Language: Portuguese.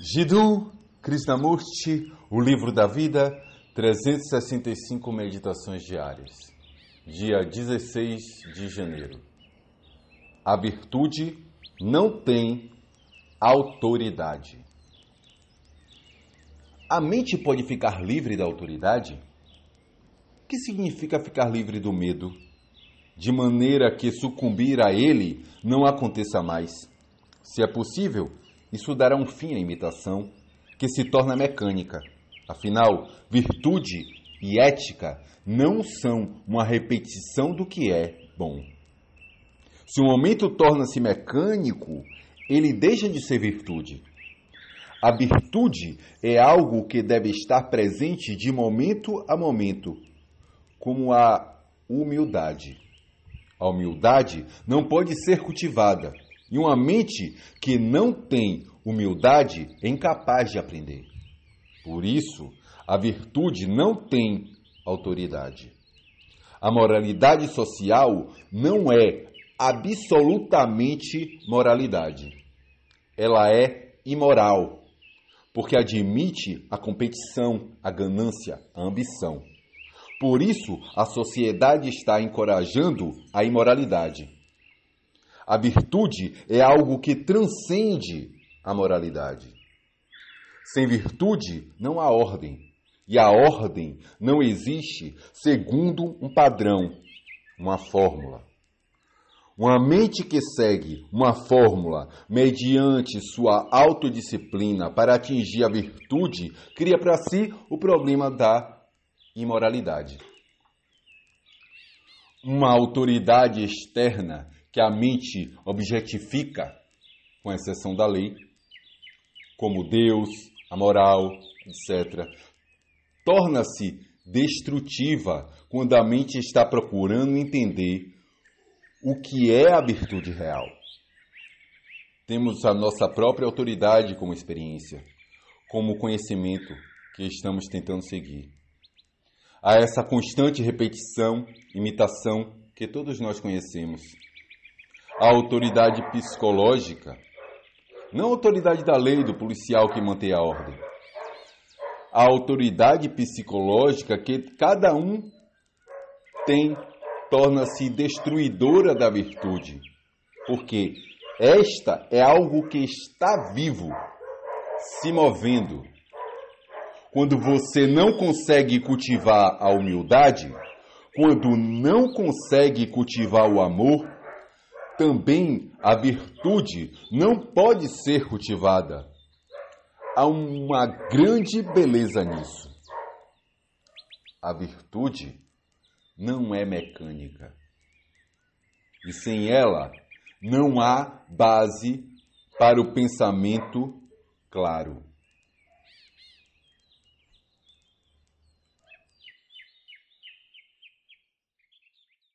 Jiddu Krishnamurti, O Livro da Vida, 365 Meditações Diárias. Dia 16 de janeiro. A virtude não tem autoridade. A mente pode ficar livre da autoridade? O que significa ficar livre do medo? De maneira que sucumbir a ele não aconteça mais. Se é possível, isso dará um fim à imitação, que se torna mecânica. Afinal, virtude e ética não são uma repetição do que é bom. Se o momento torna-se mecânico, ele deixa de ser virtude. A virtude é algo que deve estar presente de momento a momento, como a humildade. A humildade não pode ser cultivada e uma mente que não tem humildade é incapaz de aprender. Por isso, a virtude não tem autoridade. A moralidade social não é absolutamente moralidade. Ela é imoral, porque admite a competição, a ganância, a ambição. Por isso, a sociedade está encorajando a imoralidade. A virtude é algo que transcende a moralidade. Sem virtude não há ordem, e a ordem não existe segundo um padrão, uma fórmula. Uma mente que segue uma fórmula mediante sua autodisciplina para atingir a virtude cria para si o problema da imoralidade. Uma autoridade externa que a mente objetifica, com exceção da lei, como Deus, a moral, etc., torna-se destrutiva quando a mente está procurando entender o que é a virtude real. Temos a nossa própria autoridade como experiência, como conhecimento que estamos tentando seguir. Há essa constante repetição, imitação que todos nós conhecemos a autoridade psicológica, não a autoridade da lei do policial que mantém a ordem. A autoridade psicológica que cada um tem torna-se destruidora da virtude, porque esta é algo que está vivo, se movendo. Quando você não consegue cultivar a humildade, quando não consegue cultivar o amor, também a virtude não pode ser cultivada. Há uma grande beleza nisso. A virtude não é mecânica. E sem ela não há base para o pensamento claro.